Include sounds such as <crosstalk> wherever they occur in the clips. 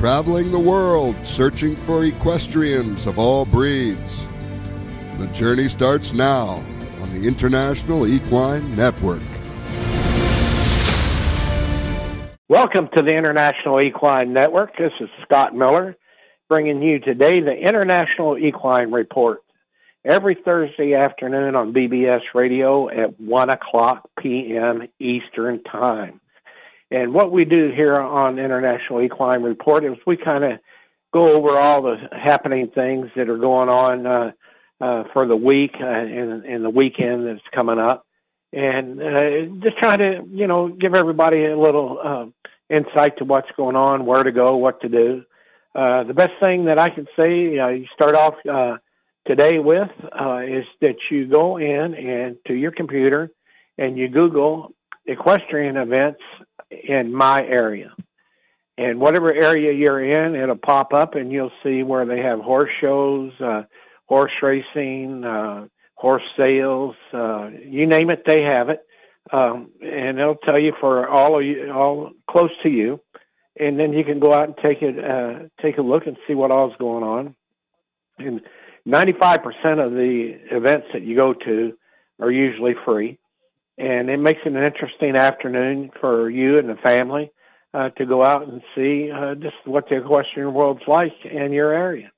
traveling the world searching for equestrians of all breeds. The journey starts now on the International Equine Network. Welcome to the International Equine Network. This is Scott Miller bringing you today the International Equine Report every Thursday afternoon on BBS Radio at 1 o'clock p.m. Eastern Time. And what we do here on International Equine Report is we kind of go over all the happening things that are going on uh, uh, for the week uh, and, and the weekend that's coming up. And uh, just try to, you know, give everybody a little uh, insight to what's going on, where to go, what to do. Uh, the best thing that I can say, uh, you start off uh, today with, uh, is that you go in and to your computer and you Google equestrian events in my area. And whatever area you're in, it'll pop up and you'll see where they have horse shows, uh, horse racing, uh, horse sales, uh, you name it, they have it. Um, and it'll tell you for all of you, all close to you. And then you can go out and take it, uh, take a look and see what all's going on. And 95% of the events that you go to are usually free and it makes it an interesting afternoon for you and the family uh, to go out and see uh, just what the equestrian world's like in your area.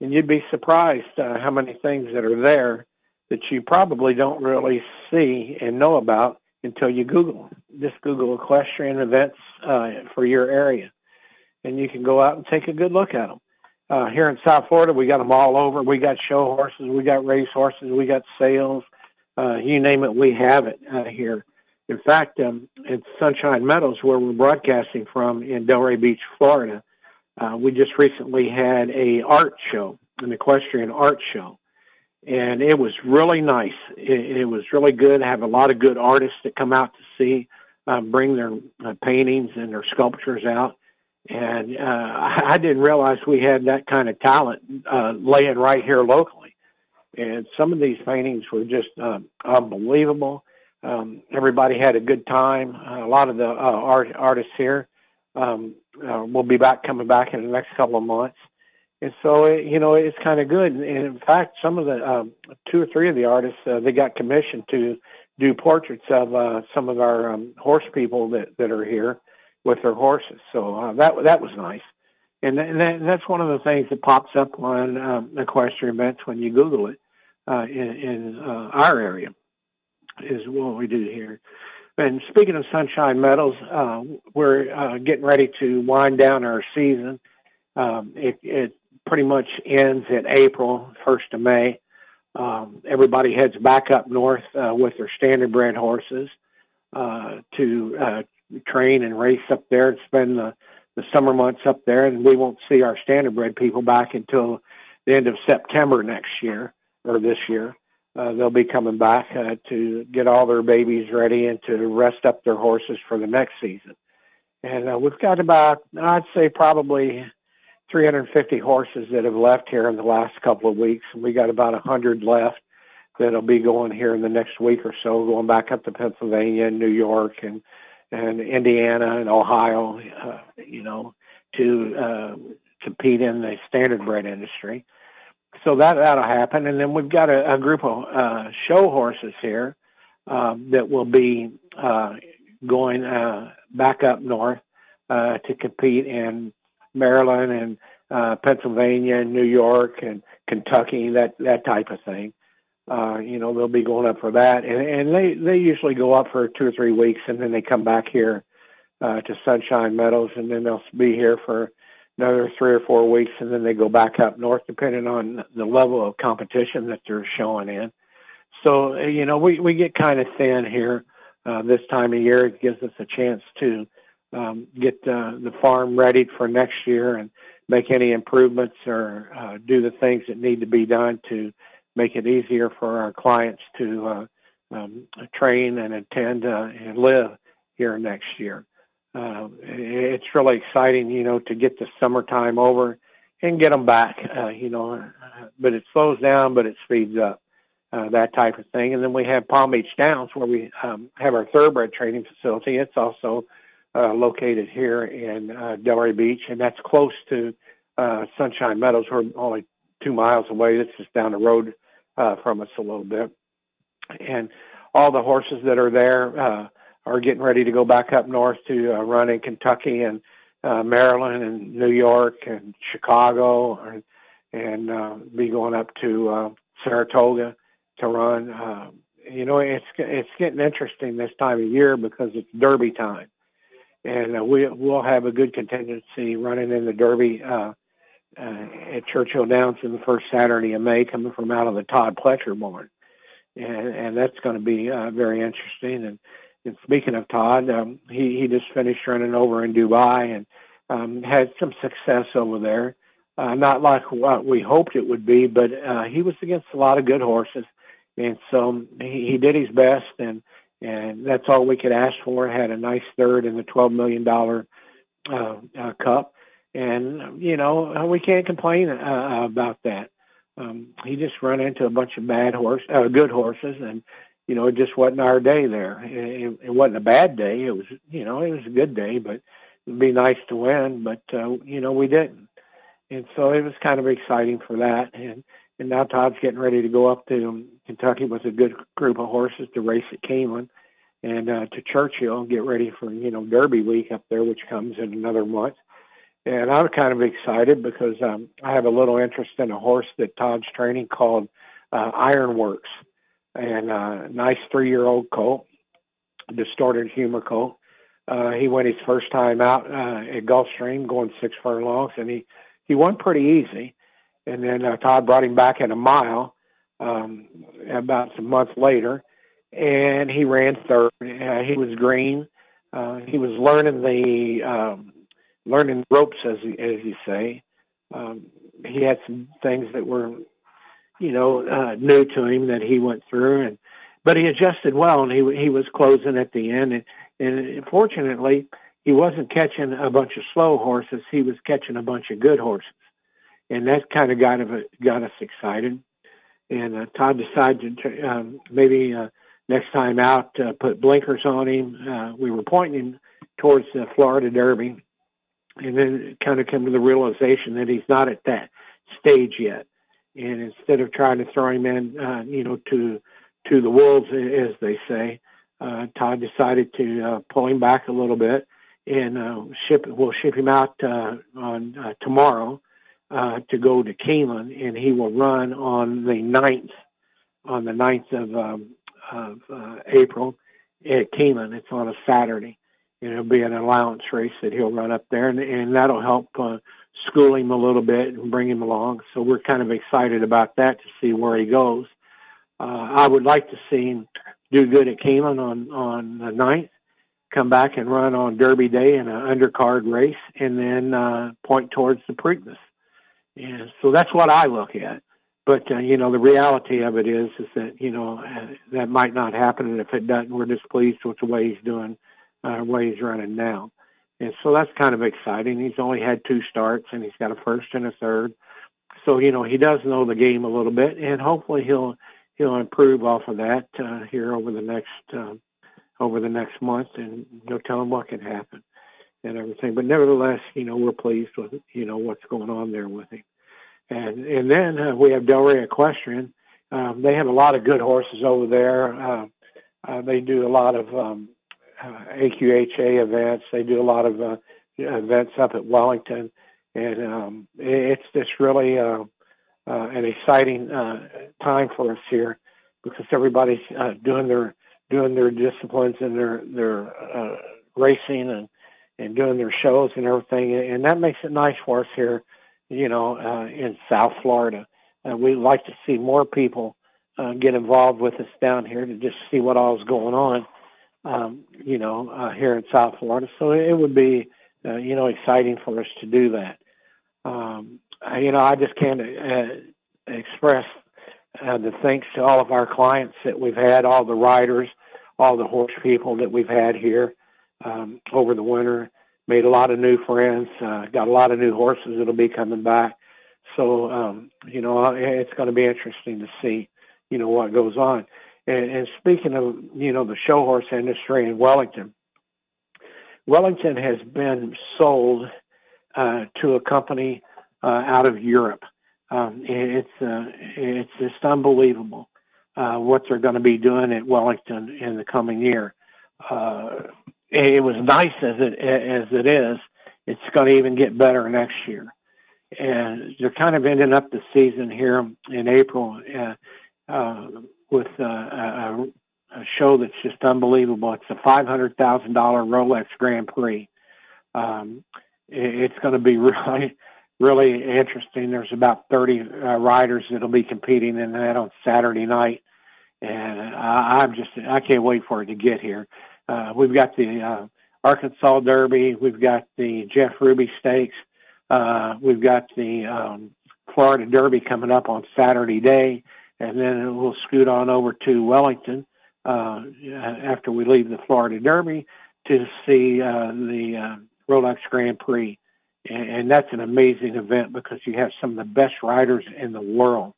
And you'd be surprised uh, how many things that are there that you probably don't really see and know about until you Google. Just Google equestrian events uh, for your area, and you can go out and take a good look at them. Uh, here in South Florida, we got them all over. We got show horses, we got race horses, we got sales, uh, you name it, we have it uh, here. In fact, um, at Sunshine Meadows, where we're broadcasting from in Delray Beach, Florida, uh, we just recently had a art show, an equestrian art show, and it was really nice. It, it was really good. I have a lot of good artists that come out to see, uh, bring their uh, paintings and their sculptures out. And uh, I didn't realize we had that kind of talent uh, laying right here locally and some of these paintings were just um, unbelievable. Um, everybody had a good time. Uh, a lot of the uh, art, artists here um, uh, will be back coming back in the next couple of months, and so it, you know it's kind of good. And in fact, some of the um, two or three of the artists uh, they got commissioned to do portraits of uh, some of our um, horse people that that are here with their horses. So uh, that that was nice. And, and, that, and that's one of the things that pops up on um, equestrian events when you Google it uh, in, in uh, our area is what we do here. And speaking of Sunshine Meadows, uh, we're uh, getting ready to wind down our season. Um, it, it pretty much ends in April, 1st of May. Um, everybody heads back up north uh, with their standard bred horses to train and race up there and spend the, the summer months up there. And we won't see our standard bred people back until the end of September next year or this year. Uh, they'll be coming back uh, to get all their babies ready and to rest up their horses for the next season. And uh, we've got about, I'd say, probably 350 horses that have left here in the last couple of weeks. And we got about 100 left that'll be going here in the next week or so, going back up to Pennsylvania and New York and and Indiana and Ohio, uh, you know, to uh, compete in the standard bred industry so that that'll happen, and then we've got a, a group of uh, show horses here um, that will be uh, going uh, back up north uh, to compete in Maryland and uh, Pennsylvania and New York and Kentucky, that that type of thing. Uh, you know, they'll be going up for that, and, and they they usually go up for two or three weeks, and then they come back here uh, to Sunshine Meadows, and then they'll be here for another three or four weeks, and then they go back up north, depending on the level of competition that they're showing in. So you know, we we get kind of thin here uh, this time of year. It gives us a chance to um, get uh, the farm ready for next year and make any improvements or uh, do the things that need to be done to make it easier for our clients to uh, um, train and attend uh, and live here next year uh, it's really exciting, you know, to get the summertime over and get them back, uh, you know. But it slows down, but it speeds up, uh, that type of thing. And then we have Palm Beach Downs, where we um, have our thoroughbred training facility. It's also uh, located here in uh, Delray Beach, and that's close to uh, Sunshine Meadows. We're only two miles away. It's just down the road uh, from us a little bit, and all the horses that are there uh, are getting ready to go back up north to uh, run in Kentucky and uh, Maryland and New York and Chicago, and, and uh, be going up to uh, Saratoga to run. Uh, you know, it's it's getting interesting this time of year because it's Derby time and uh, we will have a good contingency running in the Derby uh, uh, at Churchill Downs in the first Saturday of May, coming from out of the Todd Pletcher barn, and and that's going to be uh, very interesting. And, and speaking of Todd, um, he he just finished running over in Dubai and um, had some success over there. Uh, not like what we hoped it would be, but uh, he was against a lot of good horses, and so he, he did his best and and that's all we could ask for. Had a nice third in the twelve million dollar uh, uh, cup, and you know we can't complain uh, about that. Um, he just run into a bunch of bad horse, uh, good horses, and you know it just wasn't our day there. It, it wasn't a bad day. It was you know it was a good day, but it'd be nice to win, but uh, you know we didn't, and so it was kind of exciting for that. And and now Todd's getting ready to go up to Kentucky with a good group of horses to race at Keeneland and uh, to Churchill and get ready for you know Derby week up there, which comes in another month. And I'm kind of excited because um, I have a little interest in a horse that Todd's training called uh, Ironworks, and uh, nice three-year-old colt, distorted humor colt. Uh, he went his first time out uh, at Gulfstream, going six furlongs, and he he won pretty easy. And then uh, Todd brought him back in a mile um, about a month later, and he ran third. Uh, he was green. Uh, he was learning the um, learning ropes, as as you say. Um, he had some things that were, you know, uh, new to him that he went through, and but he adjusted well, and he he was closing at the end, and, and fortunately, he wasn't catching a bunch of slow horses. He was catching a bunch of good horses and that kind of got, of, got us excited. And uh, Todd decided to um, maybe uh, next time out uh, put blinkers on him. Uh, we were pointing him towards the Florida Derby, and then kind of come to the realization that he's not at that stage yet. And instead of trying to throw him in, uh, you know, to to the wolves, as they say, uh, Todd decided to uh, pull him back a little bit and uh, ship. We'll ship him out uh, on uh, tomorrow uh, to go to Keeneland, and he will run on the ninth, on the ninth of, um, of uh, April at Keeneland. It's on a Saturday. And it'll be an allowance race that he'll run up there, and, and that'll help uh, school him a little bit and bring him along. So we're kind of excited about that to see where he goes. Uh, I would like to see him do good at Keeneland on on the ninth, come back and run on Derby Day in an undercard race, and then uh, point towards the Preakness. And so that's what I look at. But uh, you know, the reality of it is, is that you know uh, that might not happen, and if it doesn't, we're displeased with the way he's doing, uh, way he's running now. And so that's kind of exciting. He's only had two starts, and he's got a first and a third. So you know, he does know the game a little bit, and hopefully he'll he'll improve off of that uh, here over the next uh, over the next month, and no telling what can happen and everything. But nevertheless, you know, we're pleased with you know what's going on there with him. And and then uh, we have Delray Equestrian. Um, they have a lot of good horses over there. Uh, uh, they do a lot of um, AQHA events. They do a lot of uh, events up at Wellington, and um, it's just really uh, uh, an exciting uh, time for us here because everybody's uh, doing their doing their disciplines and their their uh, racing and and doing their shows and everything, and that makes it nice for us here, you know, uh, in South Florida. Uh, we like to see more people uh, get involved with us down here to just see what all is going on, um, you know, uh, here in South Florida. So it would be, uh, you know, exciting for us to do that. Um, you know, I just can't uh, express uh, the thanks to all of our clients that we've had, all the riders, all the horse people that we've had here um, over the winter. Made a lot of new friends. Uh, got a lot of new horses that'll be coming back. So um, you know, it's going to be interesting to see, you know, what goes on. And, and speaking of, you know, the show horse industry in Wellington, Wellington has been sold uh, to a company uh, out of Europe. Um, it's uh, it's just unbelievable uh, what they're going to be doing at Wellington in the coming year. Uh, it was nice as it as it is. It's going to even get better next year, and they're kind of ending up the season here in April uh, with uh, a, a show that's just unbelievable. It's a five hundred thousand dollar Rolex Grand Prix. Um, it's going to be <laughs> really really interesting. There's about 30 uh, riders that'll be competing in that on Saturday night, and I, I'm just I can't wait for it to get here. Uh, we've got the uh, Arkansas Derby, we've got the Jeff Ruby Stakes, uh, we've got the um, Florida Derby coming up on Saturday day, and then we'll scoot on over to Wellington uh, after we leave the Florida Derby to see uh, the uh, Rolex Grand Prix. And, that's an amazing event because you have some of the best riders in the world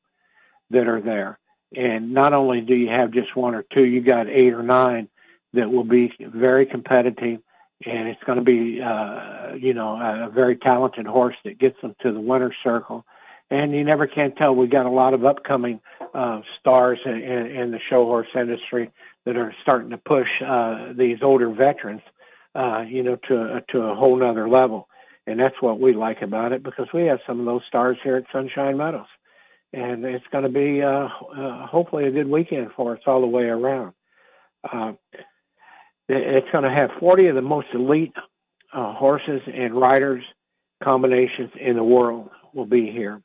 that are there. And not only do you have just one or two, you got eight or nine that will be very competitive. And it's going to be, uh, you know, a very talented horse that gets them to the winner's circle. And you never can tell. We got a lot of upcoming uh, stars in, in, in the show horse industry that are starting to push uh, these older veterans, uh, you know, to to a whole nother level. And that's what we like about it because we have some of those stars here at Sunshine Meadows and it's going to be uh, uh, hopefully a good weekend for us all the way around. Uh, it's going to have 40 of the most elite uh, horses and riders combinations in the world will be here.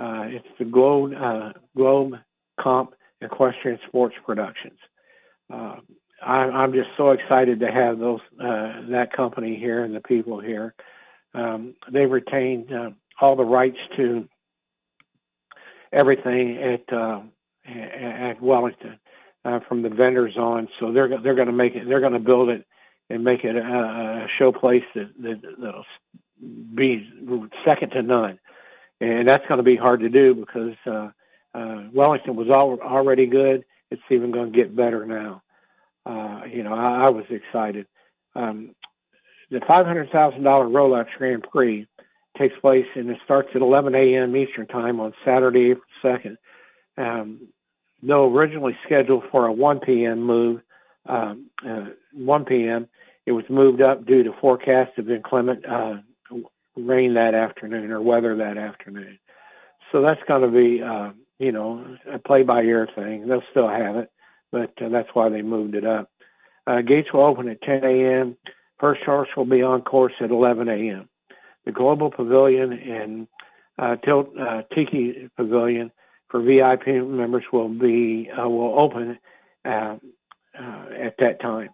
Uh, it's the Globe, uh, Globe Comp Equestrian Sports Productions. I, am just so excited to have those that company here and the people here. Um, they've retained all the rights to everything at uh, at Wellington uh, from the vendors on. So they're they're going to make it. They're going to build it and make it a, a show place that, that that'll be second to none. And that's going to be hard to do because uh, uh, Wellington was already good. It's even going to get better now. Uh, you know, I, I was excited. Um, the $500,000 Rolex Grand Prix takes place and it starts at 11 a.m. Eastern Time on Saturday, April 2nd. Um, though originally scheduled for a 1 p.m. move, um, uh, 1 p.m., it was moved up due to forecast of inclement uh, rain that afternoon or weather that afternoon. So that's going to be, uh, you know, a play-by-ear thing. They'll still have it, but uh, that's why they moved it up. Uh, gates will open at 10 a.m. First horse will be on course at 11 a.m the Global Pavilion and uh, Tilt uh, Tiki Pavilion for VIP members will be uh, will open uh, uh, at that time.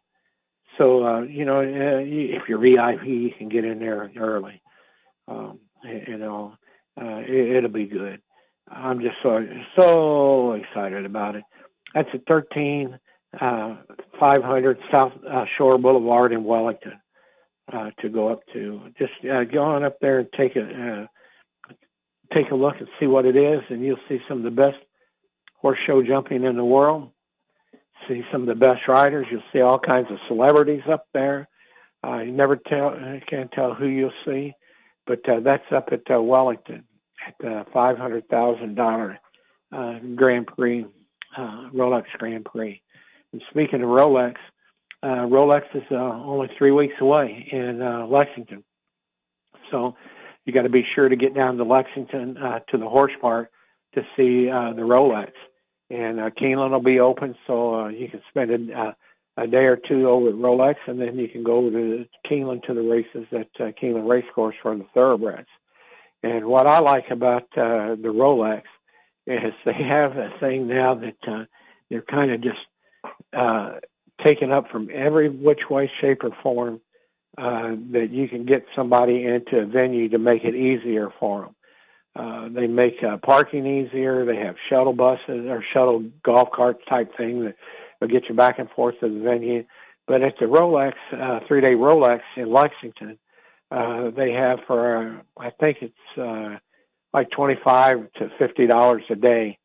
So uh, you know, uh, if you're VIP, you can get in there early. Um, you know, uh, it, it'll be good. I'm just so so excited about it. That's at 13 uh, 500 South uh, Shore Boulevard in Wellington uh, to go up to. Just uh, go on up there and take a uh, take a look and see what it is, and you'll see some of the best horse show jumping in the world. See some of the best riders. You'll see all kinds of celebrities up there. Uh, you never tell, you can't tell who you'll see, but uh, that's up at uh, Wellington at the five hundred thousand dollar uh, Grand Prix, uh, Rolex Grand Prix. And speaking of Rolex, uh, Rolex is uh, only three weeks away in uh, Lexington. So you got to be sure to get down to Lexington uh, to the horse park to see uh, the Rolex. And uh, Keeneland will be open, so uh, you can spend a, uh, a day or two over at Rolex, and then you can go over to Keeneland to the races at uh, Keeneland Racecourse for the thoroughbreds. And what I like about uh, the Rolex is <laughs> they have a thing now that uh, they're kind of just uh, taken up from every which way, shape, or form uh, that you can get somebody into a venue to make it easier for them. Uh, they make uh, parking easier. They have shuttle buses or shuttle golf carts type thing that will get you back and forth to the venue. But at the Rolex, uh, three-day Rolex in Lexington, uh, they have for, uh, I think it's uh, like 25 to $50 a day.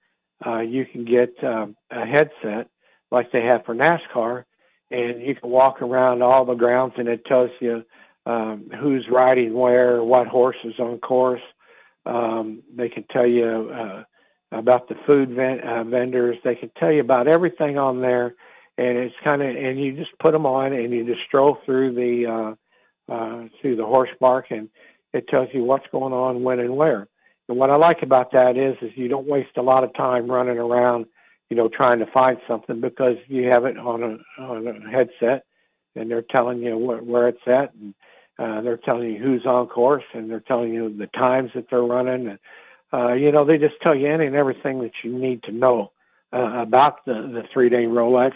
Uh, you can get uh, a headset like they have for NASCAR, and you can walk around all the grounds, and it tells you um, who's riding where, what horses on course. Um, they can tell you uh, about the food ven- uh, vendors. They can tell you about everything on there, and it's kind of and you just put them on and you just stroll through the uh, uh, through the horse park, and it tells you what's going on, when, and where. And what I like about that is is you don't waste a lot of time running around, you know, trying to find something because you have it on a on a headset, and they're telling you where, where it's at, and uh, they're telling you who's on course, and they're telling you the times that they're running, and uh, you know they just tell you any and everything that you need to know uh, about the the three day Rolex.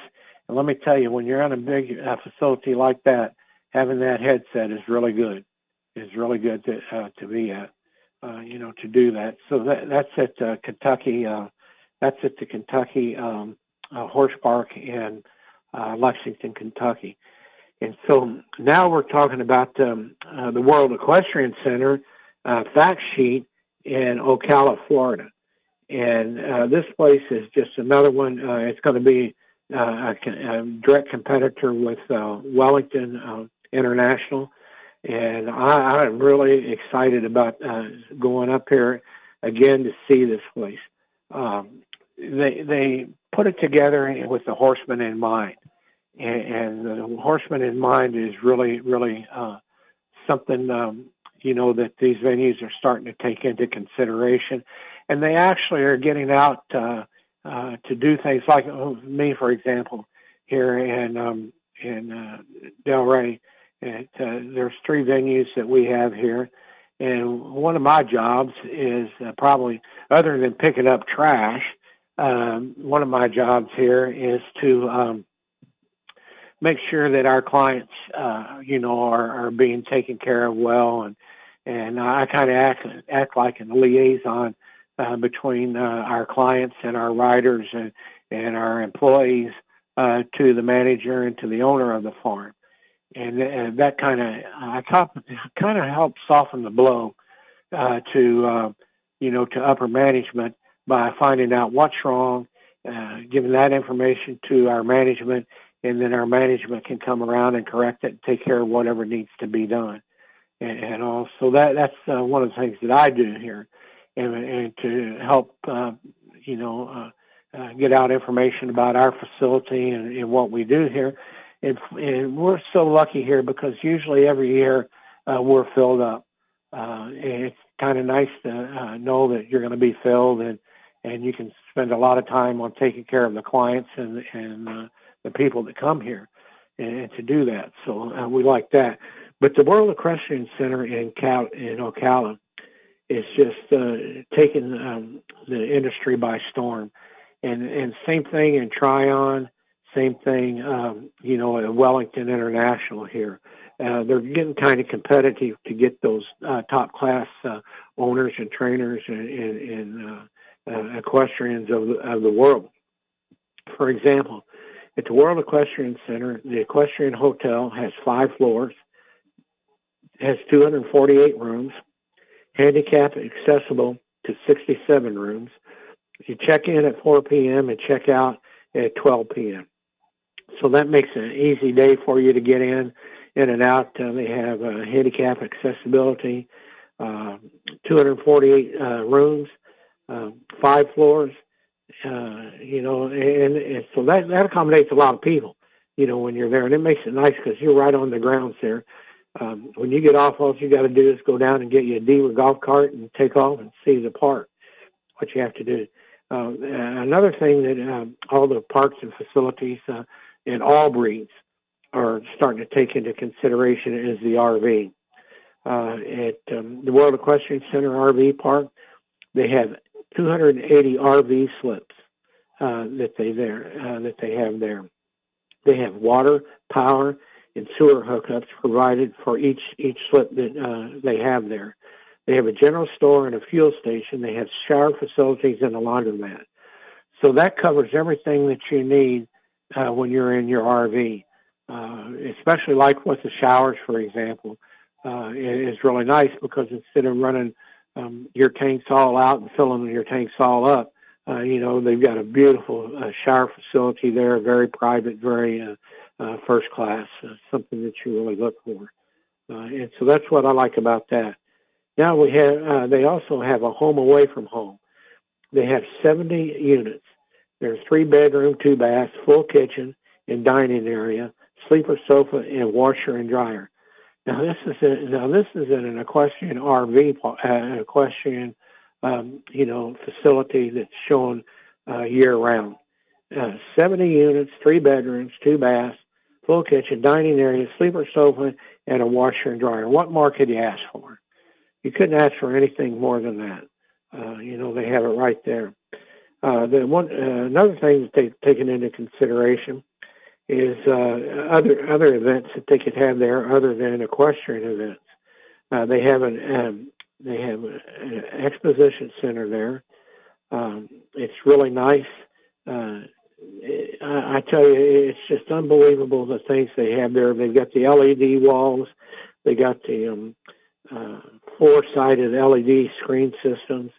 And let me tell you, when you're on a big uh, facility like that, having that headset is really good. Is really good to uh, to be at. Uh, you know, to do that. So that that's at uh, Kentucky. Uh, that's at the Kentucky um, uh, Horse Park in uh, Lexington, Kentucky. And so now we're talking about um, uh, the World Equestrian Center uh, fact sheet in Ocala, Florida. And uh, this place is just another one. Uh, it's going to be uh, a, a, direct competitor with uh, Wellington International. And I, I'm really excited about uh going up here again to see this place. Um, they they put it together with the horseman in mind and, and the horseman in mind is really, really uh, something um, you know that these venues are starting to take into consideration, and they actually are getting out uh, uh, to do things like oh, me, for example, here in um, in uh, Delray. Uh, there's three venues that we have here, and one of my jobs is uh, probably other than picking up trash. Um, one of my jobs here is to um, make sure that our clients, uh, you know, are, are being taken care of well. And, and I kind of act, act like a liaison uh, between uh, our clients and our riders and, and our employees uh, to the manager and to the owner of the farm. And, and that kind of, I kind of helps soften the blow uh, to, uh, you know, to upper management by finding out what's wrong, uh, giving that information to our management, and then our management can come around and correct it and take care of whatever needs to be done. And, and also that that's uh, one of the things that I do here, and, and to help uh, you know uh, uh, get out information about our facility and, and what we do here. And, and we're so lucky here because usually every year uh, we're filled up. Uh, and it's kind of nice to know that you're going to be filled and and you can spend a lot of time on taking care of the clients and and the people that come here and, to do that. So we like that. But the World Equestrian Center in Cal in Ocala is just uh, taking um, the industry by storm. And and same thing in Tryon, same thing, um, you know, at Wellington International here. Uh, they're getting kind of competitive to get those uh, top class uh, owners and trainers and, and, and uh, uh, equestrians of the, of the world. For example, at the World Equestrian Center, the Equestrian Hotel has five floors, has 248 rooms, handicap accessible to 67 rooms. You check in at 4 p.m. and check out at 12 p.m. So that makes an easy day for you to get in, in and out. Uh, they have uh, handicap accessibility, uh, 248 uh, rooms, uh, five floors, uh, you know, and, and so that that accommodates a lot of people, you know, when you're there, and it makes it nice because you're right on the grounds there. Um, when you get off, all you got to do is go down and get you a dealer golf cart and take off and see the park. What you have to do. Uh, another thing that um, all the parks and facilities uh, in all breeds are starting to take into consideration is the RV. Uh, at um, the World Equestrian Center RV Park, they have 280 RV slips uh, that they there uh, that they have there. They have water, power, and sewer hookups provided for each each slip that uh, they have there. They have a general store and a fuel station. They have shower facilities and a laundromat. So that covers everything that you need uh, when you're in your RV, uh, especially like with the showers, for example. Uh, is really nice because instead of running um, your tanks all out and filling your tanks all up. Uh, you know, they've got a beautiful uh, shower facility there, very private, very uh, uh, first class, uh, something that you really look for. Uh, and so that's what I like about that. Now we have, uh, they also have a home away from home. They have 70 units. There's three bedroom, two baths, full kitchen and dining area, sleeper sofa, and washer and dryer. Now this is a, now this is an equestrian RV, uh, equestrian, um, you know, facility that's shown uh, year round. Uh, 70 units, three bedrooms, two baths, full kitchen, dining area, sleeper sofa, and a washer and dryer. What more could you ask for? You couldn't ask for anything more than that. Uh, you know, they have it right there. Uh, the one uh, another thing that they've taken into consideration is uh, other other events that they could have there other than equestrian events. Uh, they have an um, they have an exposition center there. Um, it's really nice. Uh, I, tell you, it's just unbelievable the things they have there. They've got the LED walls, they got the um, uh, four-sided LED screen systems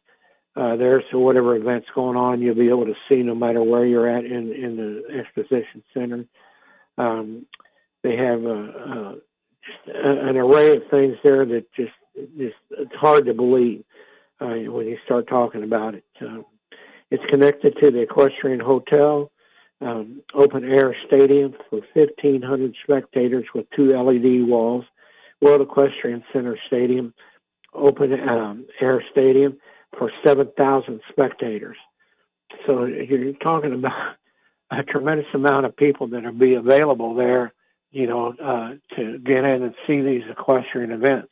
uh, there, so whatever event's going on, you'll be able to see no matter where you're at in in the exposition center. Um, they have a, a, just an array of things there that just just it's hard to believe uh, when you start talking about it. It's connected to the Equestrian Hotel, um, open air stadium for 1,500 spectators with two LED walls, World Equestrian Center Stadium, open um, air stadium for 7,000 spectators. So you're talking about a tremendous amount of people that will be available there, you know, uh, to get in and see these equestrian events.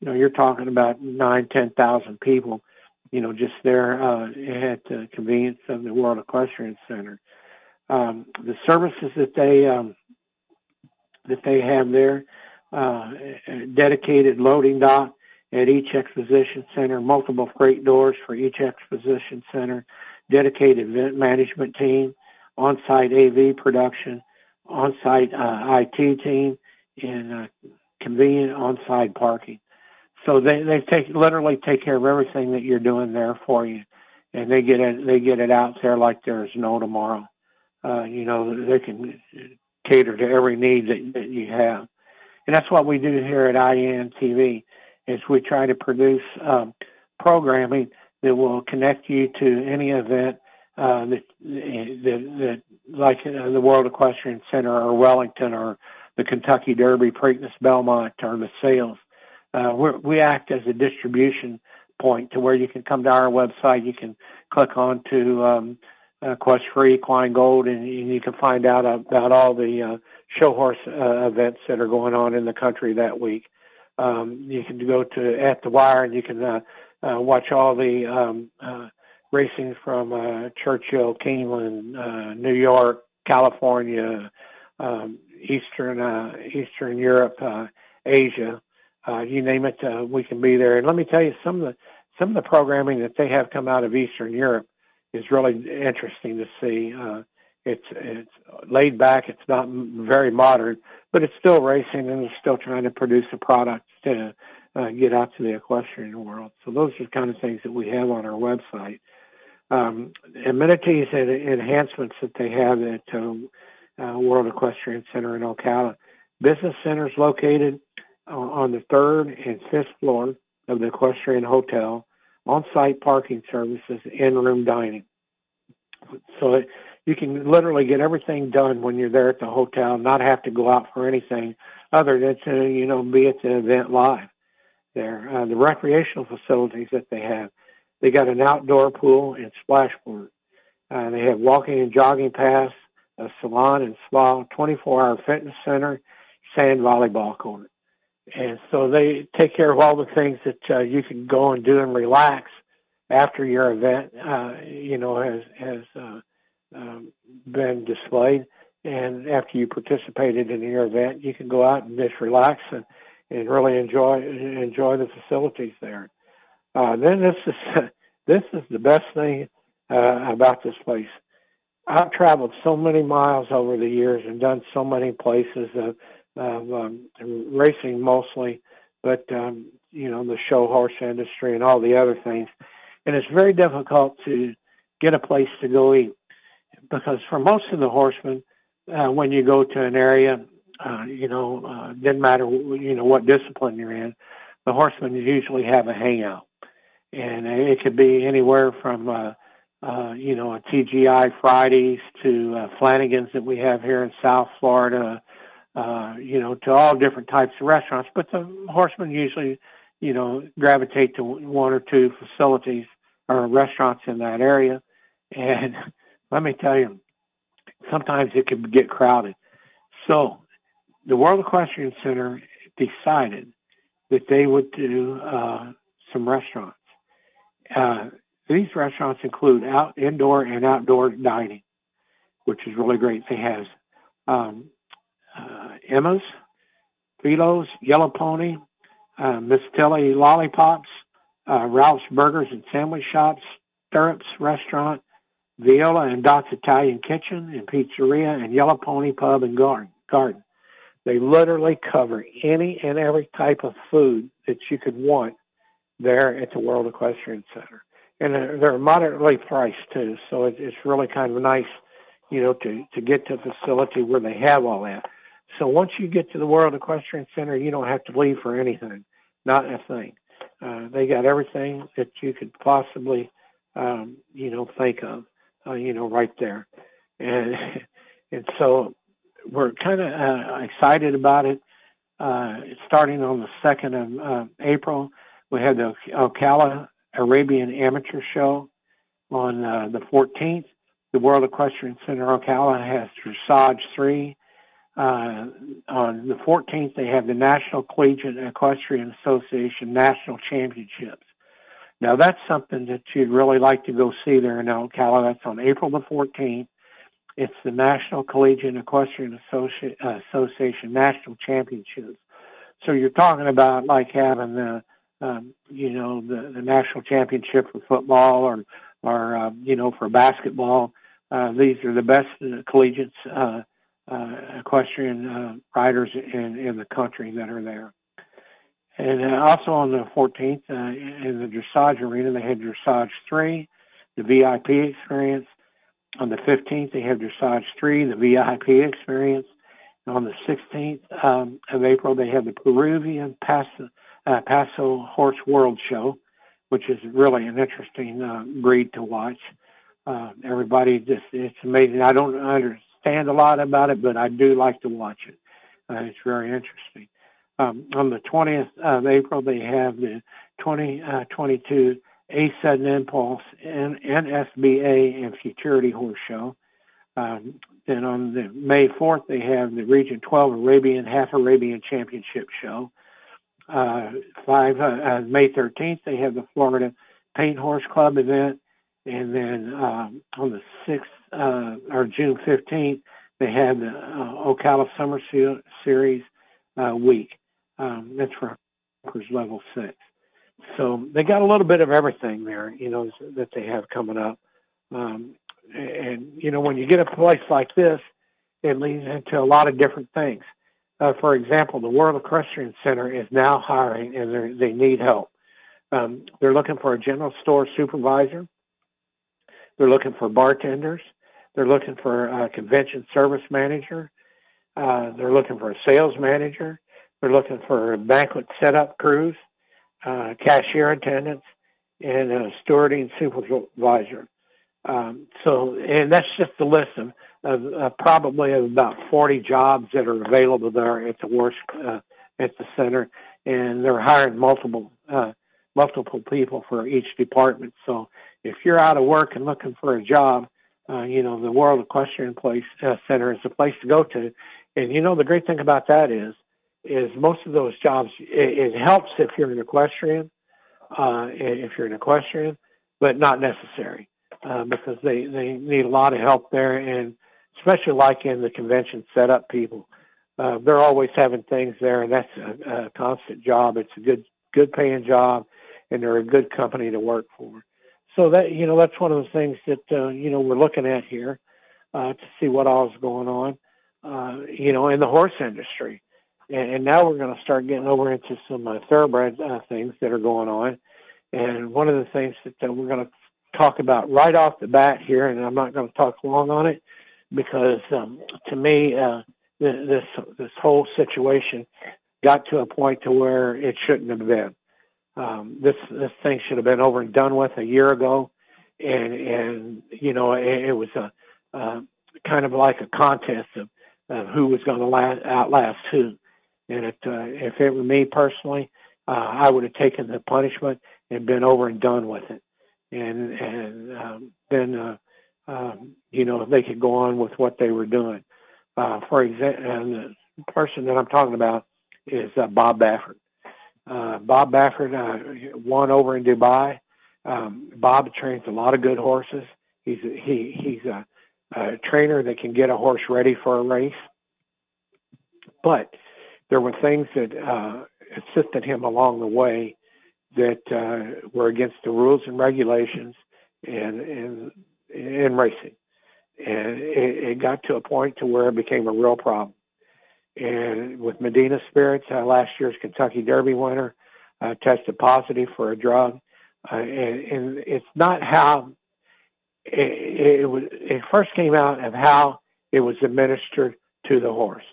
You know, you're talking about nine, ten thousand people, you know, just there uh, at the convenience of the World Equestrian Center. Um, the services that they um, that they have there, uh, dedicated loading dock at each exposition center, multiple freight doors for each exposition center, dedicated event management team, on-site AV production, on-site uh, IT team, and uh, convenient on-site parking. So they they take literally take care of everything that you're doing there for you, and they get it they get it out there like there's no tomorrow. Uh, you know they can cater to every need that, that you have, and that's what we do here at IEN TV is we try to produce um, programming that will connect you to any event uh, that, that, that like uh, the World Equestrian Center or Wellington or the Kentucky Derby, Preakness Belmont, or the sales. Uh, we act as a distribution point to where you can come to our website. You can click on to um, uh, Quest for Equine Gold, and, and, you can find out about all the uh, show horse uh, events that are going on in the country that week. Um, you can go to at the wire and you can uh, uh, watch all the um, uh, racing from uh, Churchill, Keeneland, uh, New York, California, um, Eastern uh, Eastern Europe, uh, Asia, uh, you name it, uh, we can be there. And let me tell you, some of the some of the programming that they have come out of Eastern Europe is really interesting to see. Uh, it's it's laid back. It's not very modern, but it's still racing and it's still trying to produce a product to uh, get out to the equestrian world. So those are the kind of things that we have on our website. Um, amenities and enhancements that they have at uh, uh, World Equestrian Center in Ocala. Business centers located on the third and fifth floor of the Equestrian Hotel, on-site parking services, in-room dining. So you can literally get everything done when you're there at the hotel, not have to go out for anything other than to, you know, be at the event live there. Uh, the recreational facilities that they have, they got an outdoor pool and splashboard. Uh, they have walking and jogging paths, a salon and spa, 24-hour fitness center, sand volleyball court. And so they take care of all the things that uh, you can go and do and relax after your event, uh, you know, has, has uh, um, been displayed. And after you participated in your event, you can go out and just relax and, and really enjoy enjoy the facilities there. Uh, then this is <laughs> this is the best thing uh, about this place. I've traveled so many miles over the years and done so many places of, of um, racing mostly, but um, you know the show horse industry and all the other things, and it's very difficult to get a place to go eat because for most of the horsemen, uh, when you go to an area, uh, you know, uh, didn't matter you know what discipline you're in, the horsemen usually have a hangout, and it could be anywhere from uh, uh, you know a TGI Fridays to uh, Flanagan's that we have here in South Florida, uh, you know, to all different types of restaurants. But the horsemen usually, you know, gravitate to one or two facilities or restaurants in that area, and <laughs> let me tell you, sometimes it can get crowded. So the World Equestrian Center decided that they would do uh, some restaurants. Uh, these restaurants include out indoor and outdoor dining, which is really great. They have um, uh, Emma's, Philo's, Yellow Pony, uh, Miss Tilly Lollipops, uh, Ralph's Burgers and Sandwich Shops, Stirrups Restaurant, Viola and Dot's Italian Kitchen and Pizzeria, and Yellow Pony Pub and Garden. They literally cover any and every type of food that you could want there at the World Equestrian Center. And they're moderately priced too, so it's really kind of nice, you know, to, to get to a facility where they have all that. So once you get to the World Equestrian Center, you don't have to leave for anything, not a thing. Uh, they got everything that you could possibly, um, you know, think of uh, you know, right there. And <laughs> and so we're kind of uh, excited about it. Uh, starting on the second of April, we had the Ocala Arabian Amateur Show. On uh, the 14th, the World Equestrian Center Ocala has Dressage Three. Uh, on the 14th, they have the National Collegiate Equestrian Association National Championships. Now that's something that you'd really like to go see there in Ocala. That's on April the 14th. It's the National Collegiate Equestrian Associ- Association National Championships. So you're talking about like having the, um, you know, the, the national championship for football or, or uh, you know, for basketball. Uh, these are the best uh, collegiate uh, uh, equestrian uh, riders in, in the country that are there. And uh, also on the 14th, uh, in the dressage arena, they had dressage three, the VIP experience. On the 15th, they have dressage three, the VIP experience. And on the 16th um, of April, they have the Peruvian Paso, uh, Paso Horse World Show, which is really an interesting breed to watch. Everybody just, it's amazing. I don't understand a lot about it, but I do like to watch it. Uh, it's very interesting. Um, on the 20th of April, they have the 2022 uh, A Sudden Impulse and NSBA and Futurity Horse Show. Um, then on the May 4th, they have the Region 12 Arabian Half Arabian Championship Show. Uh, five uh, uh, May 13th, they have the Florida Paint Horse Club event, and then um, on the 6th uh, or June 15th, they had the uh, Ocala Summer Series uh, week. Um, that's for Hawkers Level Six. So they got a little bit of everything there, you know, that they have coming up. Um, and you know, when you get a place like this, it leads into a lot of different things. Uh, for example, the World Equestrian Center is now hiring, and they need help. Um, they're looking for a general store supervisor. They're looking for bartenders. They're looking for a convention service manager. Uh, they're looking for a sales manager. They're looking for banquet setup crews, uh, cashier attendants, and a stewarding supervisor. Um, so, and that's just a list of, of uh, probably of about 40 jobs that are available there at the worst uh, at the center, and they're hiring multiple uh, multiple people for each department. So, if you're out of work and looking for a job, uh, you know the World Equestrian Place uh, Center is the place to go to. And you know the great thing about that is is most of those jobs, it, it helps if you're an equestrian, uh, if you're an equestrian, but not necessary uh, because they, they need a lot of help there. And especially like in the convention setup people, uh, they're always having things there and that's a, a constant job. It's a good, good paying job and they're a good company to work for. So that, you know, that's one of the things that, uh, you know, we're looking at here, uh, to see what all is going on, uh, you know, in the horse industry and, and now we're going to start getting over into some uh, thoroughbred uh, things that are going on. And one of the things that uh, we're going to talk about right off the bat here, and I'm not going to talk long on it, because um, to me, uh, this this whole situation got to a point to where it shouldn't have been. Um, this this thing should have been over and done with a year ago, and and you know it, it was a uh, kind of like a contest of, of who was going to last, outlast who. And it, uh, if it were me personally, uh, I would have taken the punishment and been over and done with it, and and um, then uh, um, you know they could go on with what they were doing. Uh, for example, and the person that I'm talking about is uh, Bob Baffert. Uh, Bob Baffert uh, won over in Dubai. Um, Bob trains a lot of good horses. He's a, he he's a, a trainer that can get a horse ready for a race. But there were things that uh, assisted him along the way that uh, were against the rules and regulations in in, in racing, and it, it got to a point to where it became a real problem. And with Medina Spirits, uh, last year's Kentucky Derby winner uh, tested positive for a drug, uh, and, and it's not how it, it was. It first came out of how it was administered to the horse.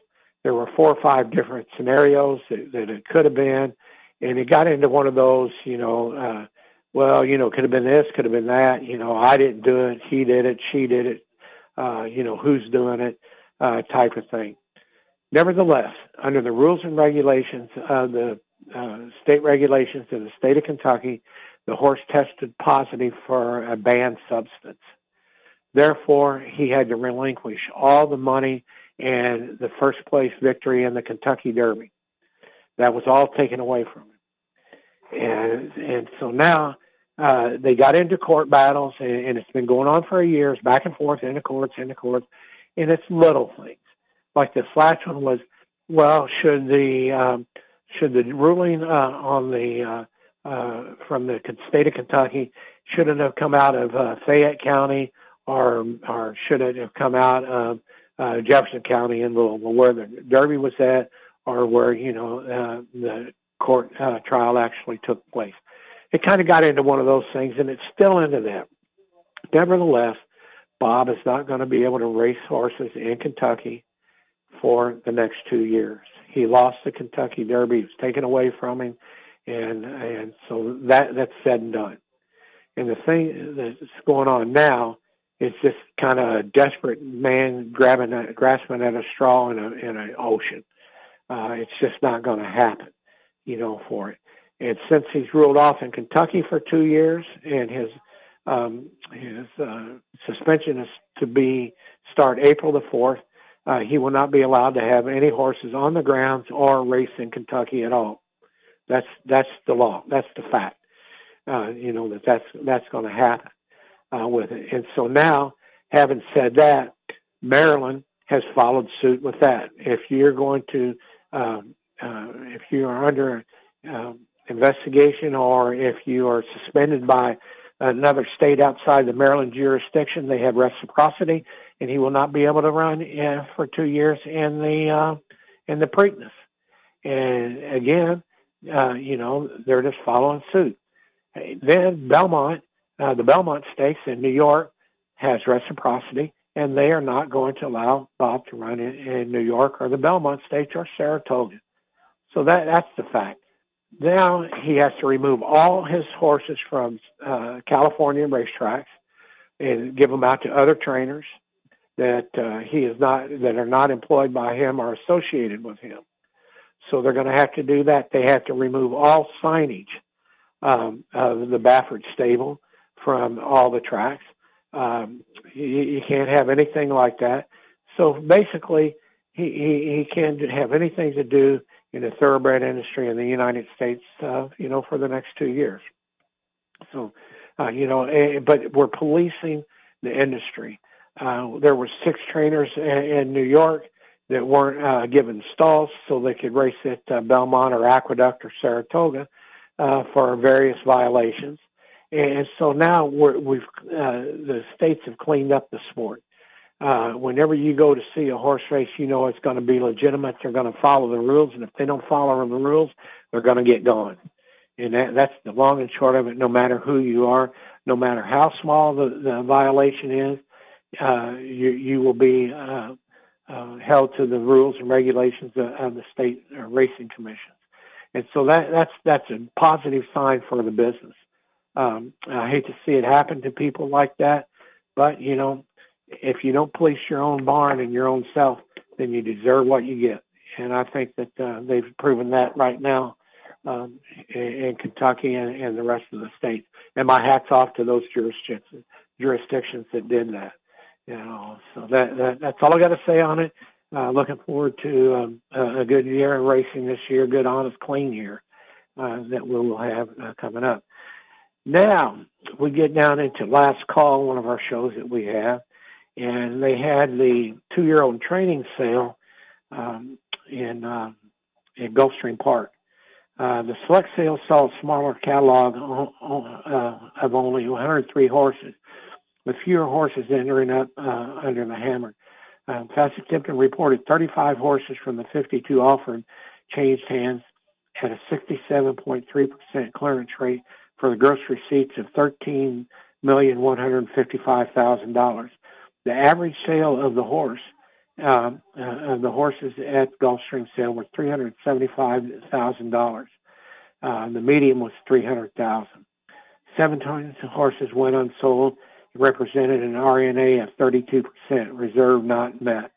There were four or five different scenarios that, that it could have been, and it got into one of those, you know, uh, well, you know, could have been this, could have been that. You know, I didn't do it, he did it, she did it. Uh, you know, who's doing it, uh, type of thing. Nevertheless, under the rules and regulations of the uh, state regulations in the state of Kentucky, the horse tested positive for a banned substance. Therefore, he had to relinquish all the money and the first place victory in the Kentucky Derby. That was all taken away from him. And, and so now uh, they got into court battles, and, and it's been going on for years, back and forth, into courts, into courts, and it's little things like last one was, well, should the um, should the ruling uh, on the uh, uh, from the state of Kentucky should it have come out of uh, Fayette County or or should it have come out of uh, Jefferson County in Louisville, where the Derby was at, or where you know uh, the court uh, trial actually took place. It kind of got into one of those things, and it's still into that. Nevertheless, Bob is not going to be able to race horses in Kentucky for the next two years. He lost the Kentucky Derby; it was taken away from him, and and so that that's said and done. And the thing that's going on now is just kind of a desperate man grabbing a, grasping at a straw in a in an ocean. Uh, it's just not going to happen, you know, for it. And since he's ruled off in Kentucky for two years, and his um, his uh, suspension is to be start April the fourth, uh, he will not be allowed to have any horses on the grounds or race in Kentucky at all. That's that's the law. That's the fact. Uh, you know that that's that's going to happen uh, with it. And so now, having said that, Maryland has followed suit with that. If you're going to, um, uh, if you are under uh, investigation or if you are suspended by another state outside the Maryland jurisdiction, they have reciprocity and he will not be able to run uh, for two years in the uh, in the Preakness. And again, uh, you know, they're just following suit. Then Belmont, uh, the Belmont Stakes in New York has reciprocity, and they are not going to allow Bob to run in, in New York or the Belmont Stakes or Saratoga. So that that's the fact. Now he has to remove all his horses from uh, California racetracks and give them out to other trainers that uh, he is not that are not employed by him or associated with him. So they're going to have to do that. They have to remove all signage um, of the Baffert stable from all the tracks. Um, you, you can't have anything like that. So basically, he, he, he can't have anything to do in the thoroughbred industry in the United States, uh, you know, for the next two years. So, uh, you know, eh, but we're policing the industry. Uh, there were six trainers in, in New York that weren't uh, given stalls so they could race at uh, Belmont or Aqueduct or Saratoga uh, for various violations. And so now we're, we've uh, the states have cleaned up the sport. Uh, whenever you go to see a horse race, you know it's going to be legitimate. They're going to follow the rules, and if they don't follow the rules, they're going to get gone. And that, that's the long and short of it. No matter who you are, no matter how small the, the violation is, uh, you you will be uh, uh, held to the rules and regulations of, of the state uh, racing commissions, and so that that's that's a positive sign for the business. Um, I hate to see it happen to people like that, but you know, if you don't police your own barn and your own self, then you deserve what you get. And I think that uh, they've proven that right now um, in, in Kentucky and, and the rest of the states. And my hats off to those jurisdictions jurisdictions that did that. You know, so that, that that's all I got to say on it. Uh, looking forward to um, a good year of racing this year, good, honest, clean year uh, that we will have uh, coming up. Now we get down into last call, one of our shows that we have, and they had the two-year-old training sale um, in uh, in Gulfstream Park. Uh, the select sale saw a smaller catalog uh, of only 103 horses, with fewer horses entering up uh, under the hammer. Uh, Fasig-Tipton reported 35 horses from the 52 offered changed hands at a 67.3% clearance rate for the gross receipts of $13,155,000. The average sale of the horse, uh, uh, of the horses at Gulfstream sale was $375,000. Uh, the medium was 300000 Seven horses went unsold represented an RNA of 32%, reserve not met.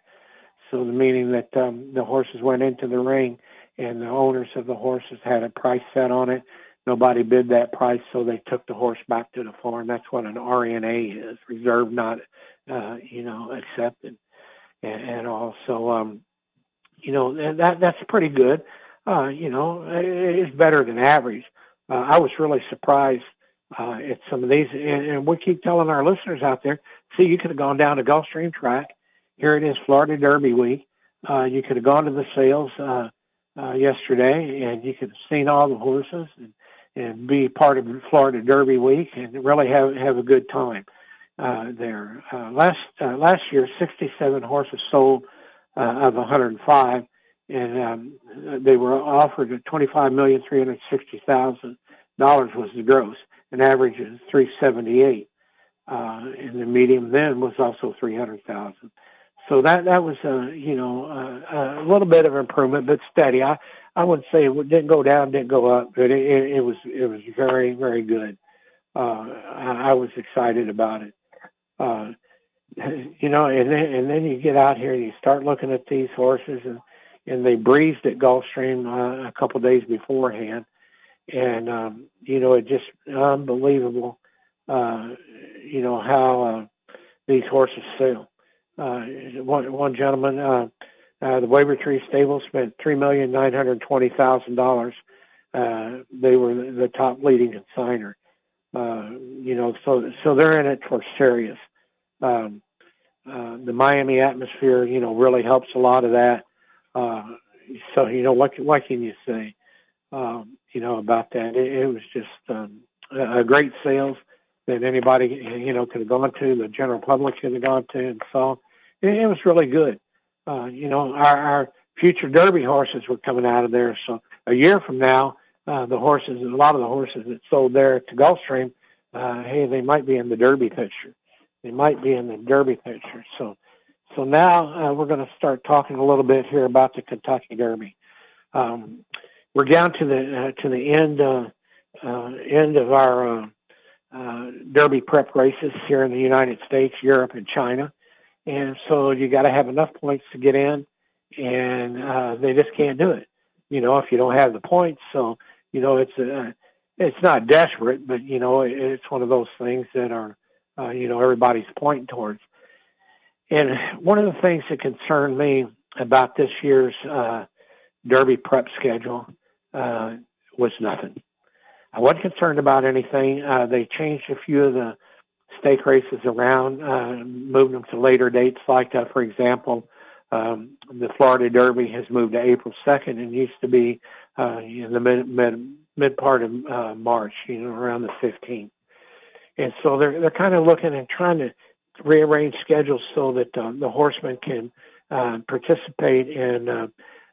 So the meaning that um, the horses went into the ring and the owners of the horses had a price set on it. Nobody bid that price, so they took the horse back to the farm. That's what an RNA is, reserve not, uh, you know, accepted. And, and also, um, you know, that that's pretty good. Uh, you know, it's better than average. Uh, I was really surprised uh, at some of these. And, and we keep telling our listeners out there, see, you could have gone down to Gulfstream Track. Here it is, Florida Derby week. Uh, you could have gone to the sales uh, uh, yesterday, and you could have seen all the horses and, and be part of Florida Derby week and really have have a good time uh, there. Uh, last uh, last year, 67 horses sold uh, of 105, and um, they were offered at 25 million 360 thousand dollars was the gross an average of 378. Uh, and the medium then was also 300,000. So that that was a you know uh, a little bit of improvement, but steady. I I would say it didn't go down, didn't go up, but it, it, it was it was very very good. Uh, I, I was excited about it. Uh, <laughs> you know, and then and then you get out here and you start looking at these horses, and and they breezed at Gulfstream uh, a couple days beforehand, and um, you know it just unbelievable. Uh, you know how uh, these horses sell. Uh, one one gentleman, uh, uh, the Wavertree Tree Stable spent three million nine hundred twenty thousand dollars. Uh, they were the top leading consigner. Uh, you know, so so they're in it for serious. Um, uh, the Miami atmosphere, you know, really helps a lot of that. Uh, so you know, what what can you say? Um, you know, about that. It, it was just um, a great sales that anybody, you know, could have gone to, the general public could have gone to and saw. It, it was really good. Uh, you know, our, our future Derby horses were coming out of there. So a year from now, uh, the horses, a lot of the horses that sold there to Gulfstream, uh, hey, they might be in the Derby picture. They might be in the Derby picture. So, so now uh, we're going to start talking a little bit here about the Kentucky Derby. Um, we're down to the uh, to the end uh, end of our uh, uh, Derby prep races here in the United States, Europe, and China, and so you got to have enough points to get in, and uh, they just can't do it. You know, if you don't have the points, so you know it's a it's not desperate, but you know it's one of those things that are uh, you know everybody's pointing towards. And one of the things that concerned me about this year's uh, Derby prep schedule uh, was nothing. I wasn't concerned about anything. Uh, they changed a few of the stake races around, uh, moved them to later dates. Like, uh, for example, um, the Florida Derby has moved to April 2nd and used to be uh, in the mid, mid, mid part of uh, March, you know, around the 15th. And so they're they're kind of looking and trying to rearrange schedules so that uh, the horsemen can uh, participate in uh,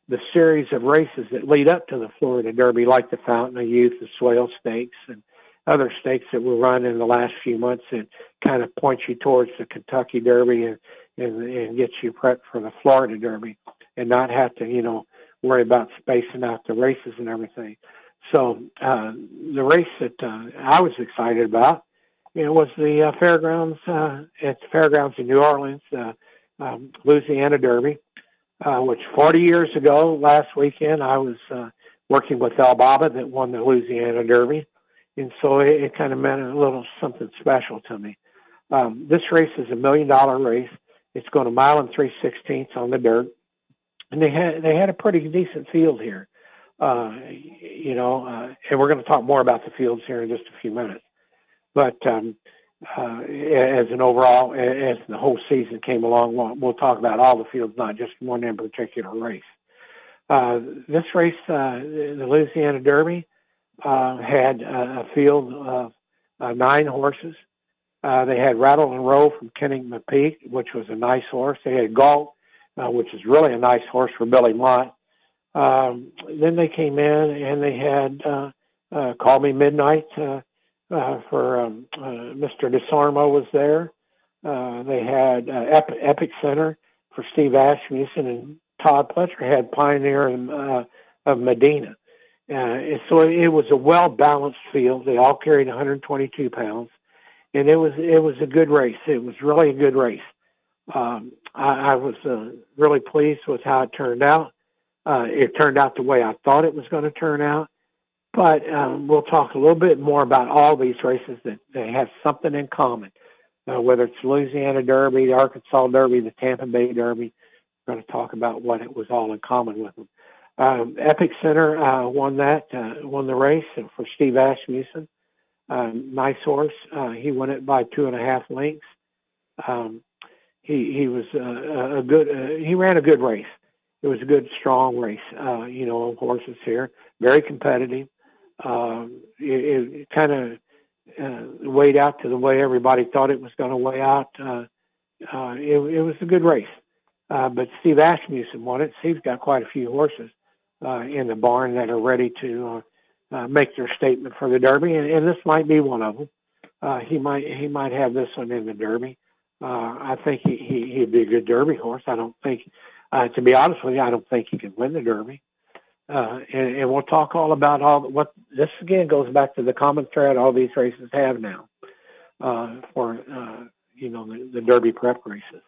the series of races that lead up to the Florida Derby, like the Fountain of Youth, the Swale Stakes, and other stakes that were run in the last few months that kind of point you towards the Kentucky Derby and and, and gets you prepped for the Florida Derby, and not have to you know worry about spacing out the races and everything. So uh, the race that uh, I was excited about, you know, was the uh, fairgrounds uh, at the fairgrounds in New Orleans, uh, um, Louisiana Derby, uh, which 40 years ago last weekend I was uh, working with El Baba that won the Louisiana Derby, and so it, it kind of meant a little something special to me. Um, this race is a million dollar race. It's going a mile and three sixteenths on the dirt, and they had they had a pretty decent field here. Uh, you know, uh, and we're going to talk more about the fields here in just a few minutes. But um, uh, as an overall, as the whole season came along, we'll, we'll talk about all the fields, not just one in particular race. Uh, this race, uh, the Louisiana Derby, uh, had a field of uh, nine horses. Uh, they had Rattle and Roll from Kenny McPeek, which was a nice horse. They had Galt, uh, which is really a nice horse for Billy Mott. Um, then they came in and they had uh, uh, Call Me Midnight uh, uh, for um, uh, Mr. Desormeaux was there. Uh, they had uh, Epic, Epic Center for Steve Asmussen and Todd Pletcher had Pioneer and, uh, of Medina. Uh, so it was a well balanced field. They all carried 122 pounds, and it was it was a good race. It was really a good race. Um, I, I was really pleased with how it turned out. It turned out the way I thought it was going to turn out. But um, we'll talk a little bit more about all these races that they have something in common, uh, whether it's Louisiana Derby, the Arkansas Derby, the Tampa Bay Derby. We're going to talk about what it was all in common with them. Um, Epic Center uh, won that, uh, won the race for Steve Asmussen. Um, nice horse. Uh, he won it by two and a half lengths. Um, he he was uh, a good. Uh, he ran a good race. It was a good, strong race. Uh, you know, horses here, very competitive. Um, it, it kind of uh, weighed out to the way everybody thought it was going to weigh out. Uh, uh, it, it was a good race. Uh, but Steve Asmussen won it. Steve's got quite a few horses uh, in the barn that are ready to uh, uh, make their statement for the Derby, and, and this might be one of them. Uh, he might he might have this one in the Derby. Uh, I think he, he he'd be a good Derby horse. I don't think, uh, to be honest with you, I don't think he can win the Derby. Uh, and, and we'll talk all about all what this again goes back to the common thread all these races have now uh, for uh, you know the, the Derby prep races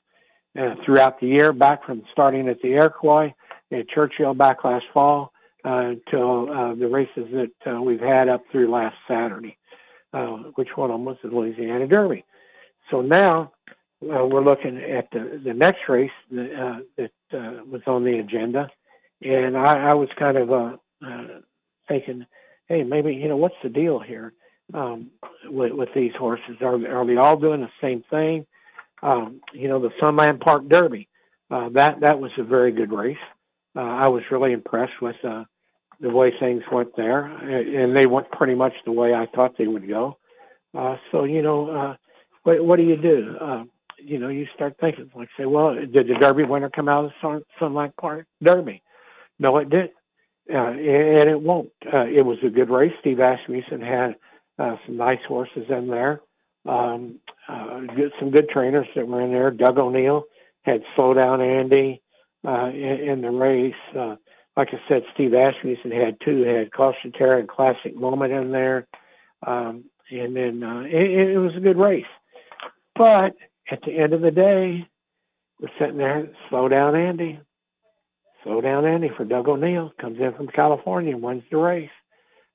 throughout the year, back from starting at the Iroquois at Churchill back last fall uh, until uh, the races that uh, we've had up through last Saturday, which one of them was the Louisiana Derby. So now we're looking at the, the next race that, that was on the agenda, and I, I was kind of uh, uh, thinking, hey, maybe you know what's the deal here um, with, with these horses? Are are they all doing the same thing? Um, you know, the Sunland Park Derby. Uh, that that was a very good race. Uh, I was really impressed with uh, the way things went there, and they went pretty much the way I thought they would go. Uh, so you know, uh, what, what do you do? Uh, you know, you start thinking like, say, well, did the Derby winner come out of the Sun, Sunland Park Derby? No, it didn't, uh, and it won't. Uh, it was a good race. Steve Asmussen had uh, some nice horses in there um, uh, some good trainers that were in there. Doug O'Neill had Slow Down Andy uh, in, in the race. Uh, like I said, Steve Asmussen had two. Had Caution Terra and Classic Moment in there. Um, and then uh, it, it was a good race. But at the end of the day, we're sitting there, slow down Andy. Slow down Andy for Doug O'Neill. Comes in from California and wins the race.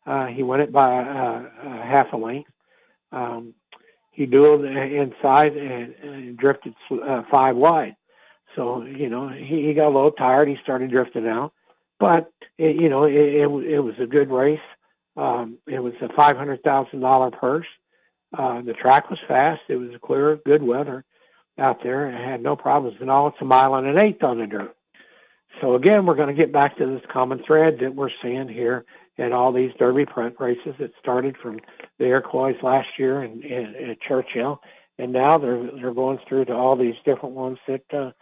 Uh, he won it by uh, uh, half a length. Um, he dueled inside and, and drifted uh, five wide. So you know he, he got a little tired. He started drifting out, but it, you know it, it, it was a good race. Um, it was a five hundred thousand dollar purse. Uh, the track was fast. It was clear, good weather out there. It had no problems at all. It's a mile and an eighth on the dirt. So again, we're going to get back to this common thread that we're seeing here in all these Derby print races that started from the Iroquois last year and at Churchill, and now they're they're going through to all these different ones that uh,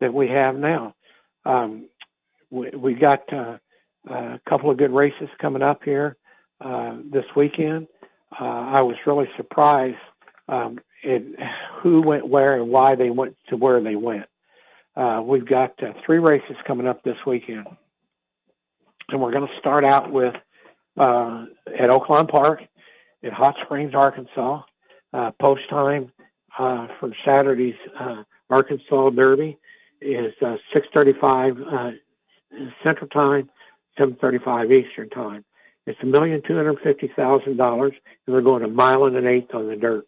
that we have now. Um, we, we got uh, a couple of good races coming up here uh, this weekend. uh, I was really surprised um, in who went where and why they went to where they went. Uh, we've got uh, three races coming up this weekend, and we're going to start out with uh, at Oaklawn Park in Hot Springs, Arkansas. Uh, post time uh, for Saturday's uh, Arkansas Derby is 6:35 Central Time, 7:35 Eastern Time. It's a million two hundred fifty thousand dollars, and they're going a mile and an eighth on the dirt.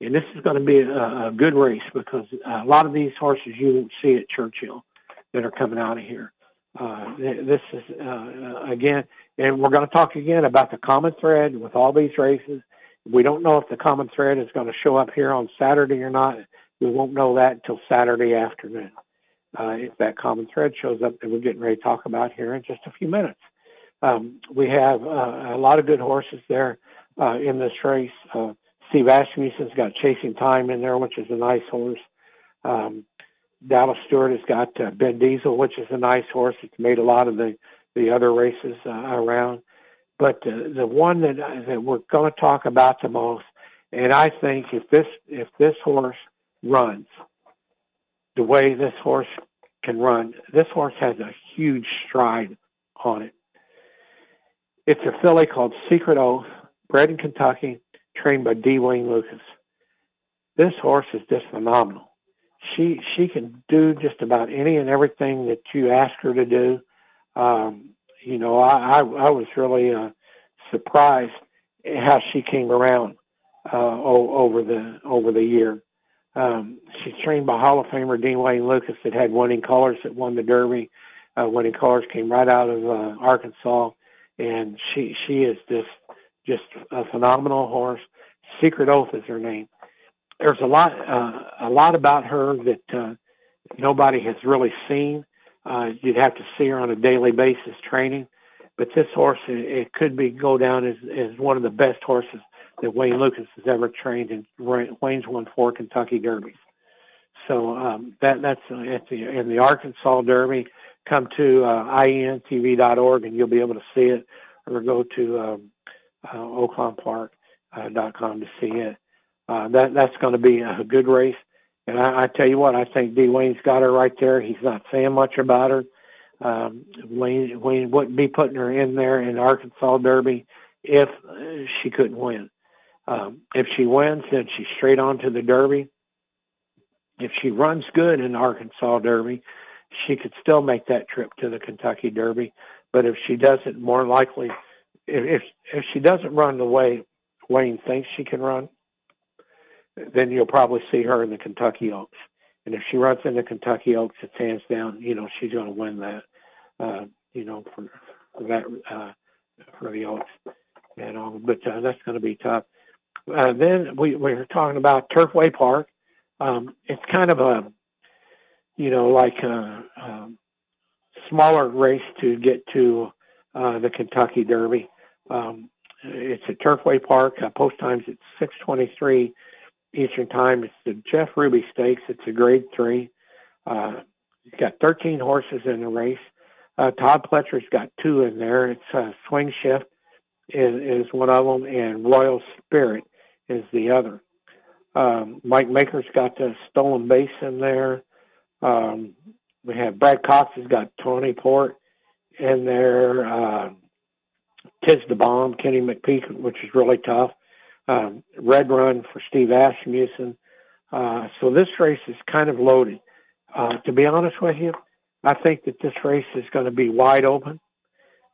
And this is going to be a, a good race because a lot of these horses you won't see at Churchill that are coming out of here. Uh, this is uh, again, and we're going to talk again about the common thread with all these races. We don't know if the common thread is going to show up here on Saturday or not. We won't know that until Saturday afternoon. Uh, if that common thread shows up, that we're getting ready to talk about here in just a few minutes. Um, we have uh, a lot of good horses there uh, in this race. Uh, Steve Asmussen's got Chasing Time in there, which is a nice horse. Um, Dallas Stewart has got uh, Ben Diesel, which is a nice horse. It's made a lot of the the other races uh, around. But uh, the one that that we're going to talk about the most, and I think if this if this horse runs the way this horse can run, this horse has a huge stride on it. It's a filly called Secret Oath, bred in Kentucky, trained by D. Wayne Lukas. This horse is just phenomenal. She she can do just about any and everything that you ask her to do. Um, you know, I, I I was really uh, surprised at how she came around uh, over the over the year. Um, she's trained by Hall of Famer D. Wayne Lukas that had winning colors that won the Derby. Uh, winning colors came right out of uh, Arkansas and she she is just just a phenomenal horse. Secret Oath is her name. There's a lot uh, a lot about her that uh, nobody has really seen. Uh, you'd have to see her on a daily basis training, but this horse it, it could be go down as as one of the best horses that Wayne Lukas has ever trained, and Wayne's won four Kentucky Derbies. So um, that that's uh, at the in the Arkansas Derby come to uh, ientv.org and you'll be able to see it, or go to um, uh, oaklawnpark.com uh, to see it. Uh, that that's going to be a good race. And I, I tell you what, I think D. Wayne's got her right there. He's not saying much about her. Um, Wayne, Wayne wouldn't be putting her in there in the Arkansas Derby if she couldn't win. Um, if she wins, then she's straight on to the Derby. If she runs good in the Arkansas Derby, she could still make that trip to the Kentucky Derby. But if she doesn't, more likely, if if she doesn't run the way Wayne thinks she can run, then you'll probably see her in the Kentucky Oaks. And if she runs in the Kentucky Oaks, it's hands down. You know, she's going to win that. Uh, you know, for, for that uh, for the Oaks. You know, but uh, that's going to be tough. Uh, then we, we were talking about Turfway Park. Um, it's kind of a you know, like a, a smaller race to get to uh, the Kentucky Derby. Um, it's at Turfway Park. Uh, post times at 6:23 Eastern Time. It's the Jeff Ruby Stakes. It's a Grade Three. Uh, it's got 13 horses in the race. Uh, Todd Pletcher's got two in there. It's uh, Swing Shift is, is one of them, and Royal Spirit is the other. Um, Mike Maker's got the Stolen Base in there. Um, we have Brad Cox has got Tawny Port in there. Uh, Tiz the Bomb, Kenny McPeek, which is really tough. Um, Red Run for Steve Asmussen. Uh, so this race is kind of loaded. Uh, to be honest with you, I think that this race is going to be wide open.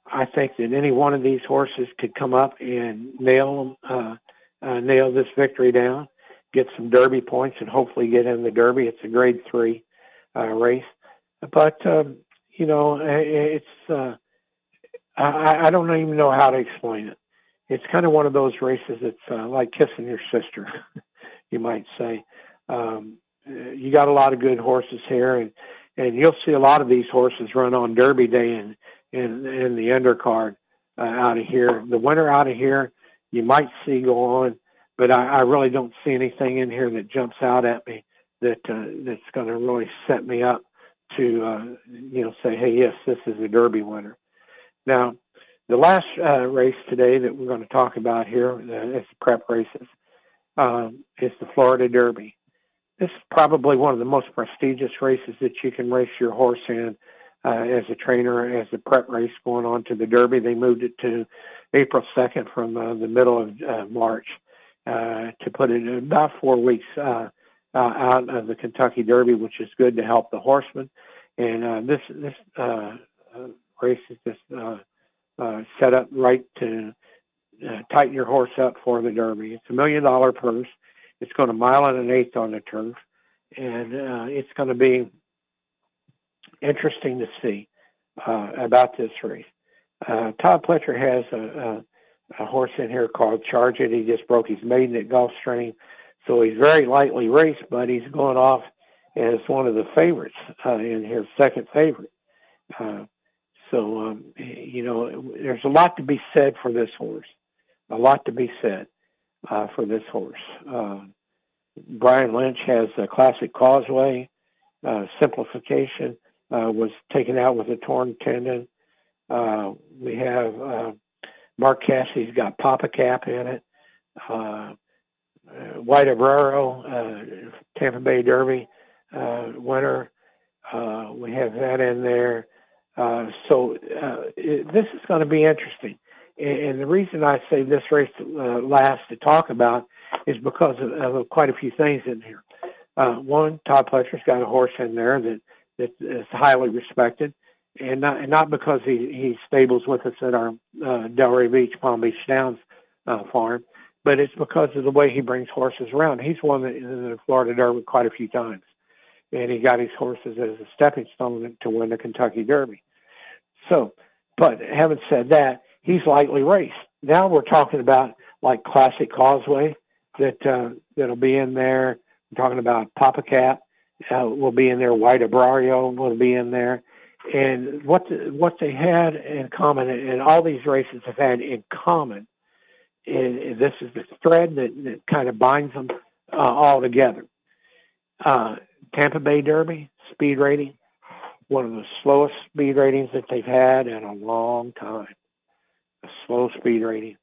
I think that any one of these horses could come up and nail uh, uh, nail this victory down, get some Derby points, and hopefully get in the Derby. It's a Grade Three uh, race. But um, you know, it's uh, I, I don't even know how to explain it. It's kind of one of those races that's uh, like kissing your sister, <laughs> you might say. Um, you got a lot of good horses here, and and you'll see a lot of these horses run on Derby Day and in in the undercard uh, out of here. The winner out of here, you might see go on, but I, I really don't see anything in here that jumps out at me that uh, that's going to really set me up to uh, you know say, hey, yes, this is a Derby winner. Now, the last uh, race today that we're going to talk about here uh, is the prep races. Um, is the Florida Derby. This is probably one of the most prestigious races that you can race your horse in uh, as a trainer, as a prep race going on to the Derby. They moved it to April 2nd from uh, the middle of uh, March uh, to put it about four weeks uh, uh, out of the Kentucky Derby, which is good to help the horsemen. And uh, this this uh, uh, race is just uh, uh, set up right to uh, tighten your horse up for the Derby. It's a million dollar purse. It's going a mile and an eighth on the turf, and uh, it's going to be interesting to see uh, about this race. Uh, Todd Pletcher has a, a, a horse in here called Charge It. He just broke his maiden at Gulfstream, so he's very lightly raced, but he's going off as one of the favorites uh, in here, second favorite. Uh, so, um, you know, there's a lot to be said for this horse. A lot to be said uh, for this horse. Uh, Brian Lynch has a classic causeway. Uh, simplification uh, was taken out with a torn tendon. Uh, we have uh, Mark Casse's got Pappacap in it. White Abarrio, uh, Tampa Bay Derby winner. We have that in there. Uh, so uh, it, this is going to be interesting. And, and the reason I say this race uh, last to talk about is because of, of quite a few things in here. Uh, one, Todd Pletcher's got a horse in there that that is highly respected, and not and not because he he stables with us at our uh, Delray Beach, Palm Beach Downs uh, farm, but it's because of the way he brings horses around. He's won the, the Florida Derby quite a few times, and he got his horses as a stepping stone to win the Kentucky Derby. So, but having said that, he's lightly raced. Now we're talking about like Classic Causeway that uh, that'll be in there. We're talking about Pappacap uh, will be in there. White Abarrio will be in there. And what the, what they had in common, and all these races have had in common, is, this is the thread that, that kind of binds them uh, all together. Uh, Tampa Bay Derby speed rating, one of the slowest speed ratings that they've had in a long time. A slow speed rating.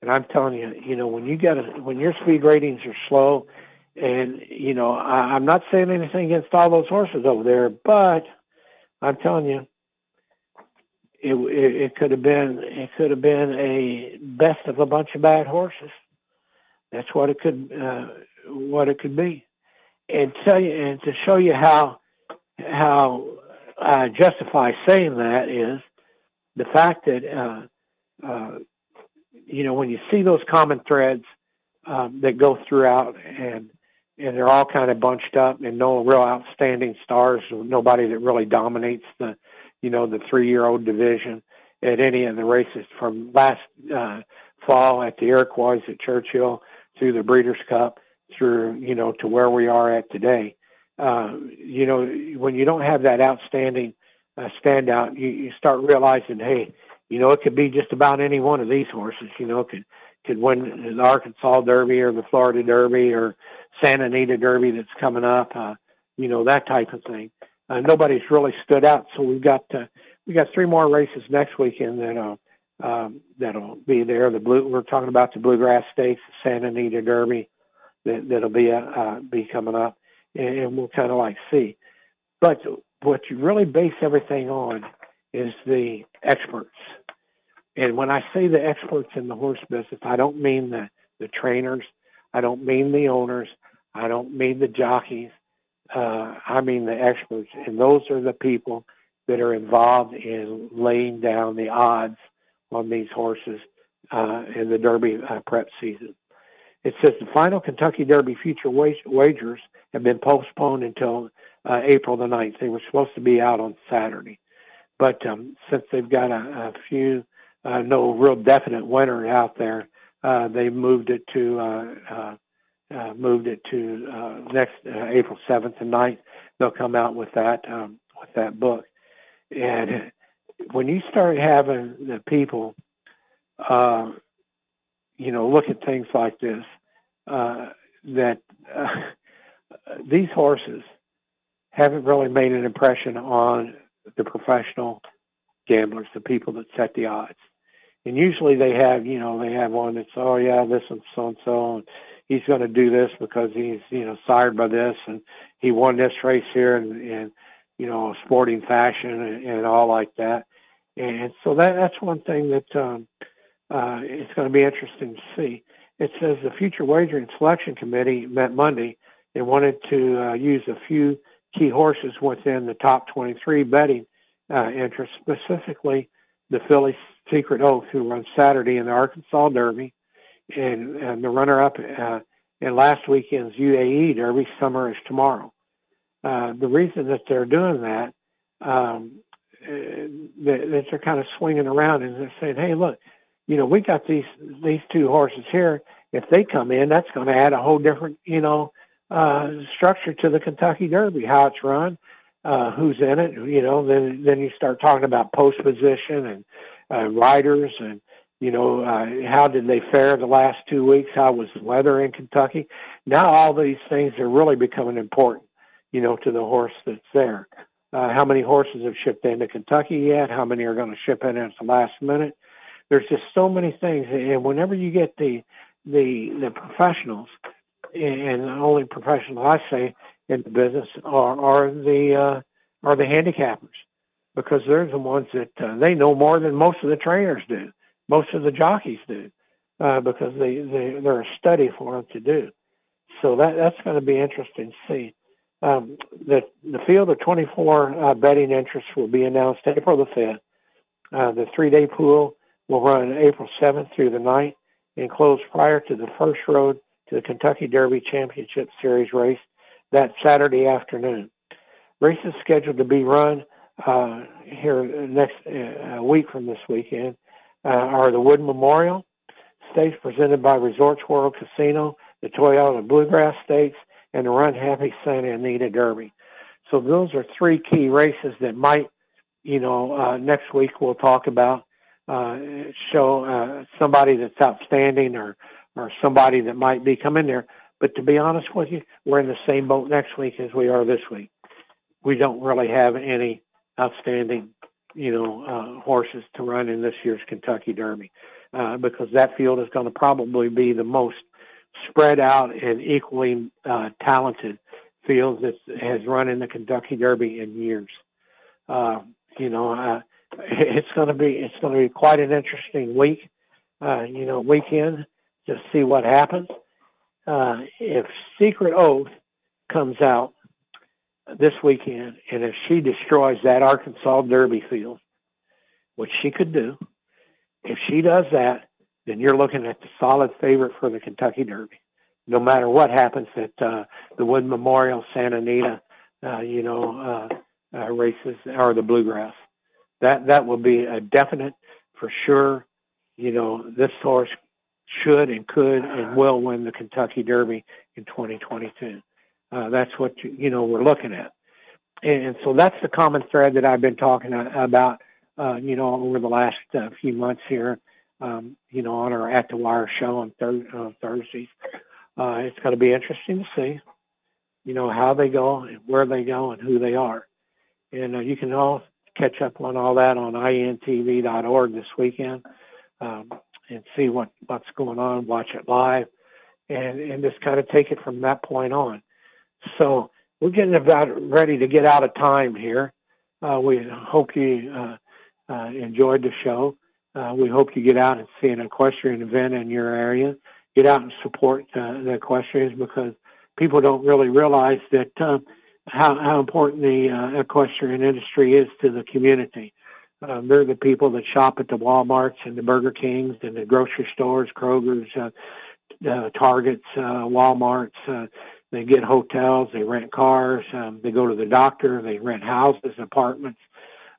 And I'm telling you, you know, when you get a, when your speed ratings are slow, and you know, I, I'm not saying anything against all those horses over there, but I'm telling you, it, it, it could have been it could have been a best of a bunch of bad horses. That's what it could uh, what it could be, and tell you and to show you how how I justify saying that is the fact that uh, uh, you know when you see those common threads um, that go throughout and and they're all kind of bunched up and no real outstanding stars, nobody that really dominates the, you know, the three-year-old division at any of the races from last uh, fall at the Iroquois at Churchill through the Breeders' Cup through, you know, to where we are at today. Uh, you know, when you don't have that outstanding uh, standout, you, you start realizing, hey, you know, it could be just about any one of these horses. You know, could could win the Arkansas Derby or the Florida Derby or Santa Anita Derby that's coming up, uh, you know, that type of thing. Uh, nobody's really stood out, so we've got uh, we got three more races next weekend that uh, um, that'll be there. The blue we're talking about the Bluegrass Stakes, Santa Anita Derby that that'll be uh, uh, be coming up, and, we'll kind of like see. But what you really base everything on is the experts. And when I say the experts in the horse business, I don't mean the, the trainers, I don't mean the owners, I don't mean the jockeys. Uh, I mean the experts, and those are the people that are involved in laying down the odds on these horses uh, in the Derby uh, prep season. It says the final Kentucky Derby future wagers have been postponed until uh, April the 9th. They were supposed to be out on Saturday. But um, since they've got a, a few, uh, no real definite winner out there, uh, they moved it to uh, uh, uh, moved it to uh, next uh, April 7th and 9th. They'll come out with that um, with that book. And when you start having the people, uh, you know, look at things like this, uh, that uh, <laughs> these horses haven't really made an impression on the professional gamblers, the people that set the odds. And usually they have, you know, they have one that's, oh yeah, this and so and so, and he's going to do this because he's, you know, sired by this, and he won this race here, and, and you know, sporting fashion and, and all like that. And so that that's one thing that um, it's going to be interesting to see. It says the Future Wagering Selection Committee met Monday and wanted to uh, use a few key horses within the top 23 betting uh, interest, specifically the Filly Secret Oath, who runs Saturday in the Arkansas Derby, and, and the runner-up uh, in last weekend's UAE Derby. Summer is tomorrow. Uh, the reason that they're doing that, um, uh, that they're kind of swinging around and they're saying, "Hey, look, you know, we got these these two horses here. If they come in, that's going to add a whole different, you know, uh, structure to the Kentucky Derby, how it's run, uh, who's in it. You know, then then you start talking about post position and uh, riders and you know uh, how did they fare the last two weeks? How was the weather in Kentucky? Now all these things are really becoming important. You know, to the horse that's there. Uh, how many horses have shipped into Kentucky yet? How many are going to ship in at the last minute? There's just so many things, and whenever you get the the the professionals, and the only professional I say in the business are are the uh, are the handicappers because they're the ones that uh, they know more than most of the trainers do, most of the jockeys do, uh, because they they they're a study for them to do. So that that's going to be interesting to see. Um, the the field of 24 uh, betting interests will be announced April the 5th. Uh, the three-day pool will run April 7th through the 9th and close prior to the first road to the Kentucky Derby Championship Series race that Saturday afternoon. Races scheduled to be run uh, here next uh, week from this weekend uh, are the Wood Memorial Stakes presented by Resorts World Casino, the Toyota Bluegrass Stakes, and the Run Happy Santa Anita Derby. So those are three key races that might, you know, uh, next week we'll talk about uh, show uh, somebody that's outstanding or or somebody that might be coming in there. But to be honest with you, we're in the same boat next week as we are this week. We don't really have any outstanding, you know, uh, horses to run in this year's Kentucky Derby uh, because that field is going to probably be the most spread out and equally uh, talented field that has run in the Kentucky Derby in years. Uh, you know, uh, it's going to be it's going to be quite an interesting week. Uh, you know, weekend to see what happens. Uh, if Secret Oath comes out this weekend, and if she destroys that Arkansas Derby field, which she could do, if she does that, then you're looking at the solid favorite for the Kentucky Derby. No matter what happens at uh, the Wood Memorial, Santa Anita, uh, you know, uh, uh, races or the Bluegrass, that that will be a definite for sure. You know, this horse should and could and will win the Kentucky Derby in 2022. Uh, that's what you, you know we're looking at, and so that's the common thread that I've been talking about. Uh, you know, over the last uh, few months here, um, you know, on our At the Wire show on thir- Thursdays. Uh, it's going to be interesting to see, you know, how they go and where they go and who they are. And uh, you can all catch up on all that on ientv.org this weekend. Um, and see what what's going on, watch it live, and and just kind of take it from that point on. So we're getting about ready to get out of time here. Uh, we hope you uh, uh, enjoyed the show. Uh, we hope you get out and see an equestrian event in your area. Get out and support uh, the equestrians because people don't really realize that uh, how, how important the equestrian industry is to the community. Um, they're the people that shop at the WalMarts and the Burger Kings and the grocery stores, Kroger's, uh, uh, Targets, uh, WalMarts. Uh, they get hotels, they rent cars, um, they go to the doctor, they rent houses, apartments.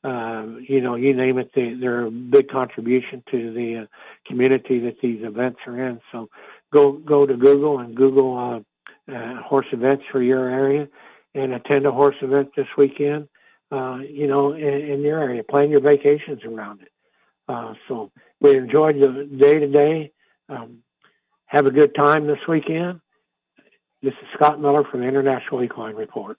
Um, you know, you name it, they, they're a big contribution to the uh, community that these events are in. So go go to Google and Google uh, uh, horse events for your area and attend a horse event this weekend uh, you know, in, in, your area. Plan your vacations around it. Uh, so we enjoyed the day to day. Have a good time this weekend. This is Scott Miller from the International Equine Report.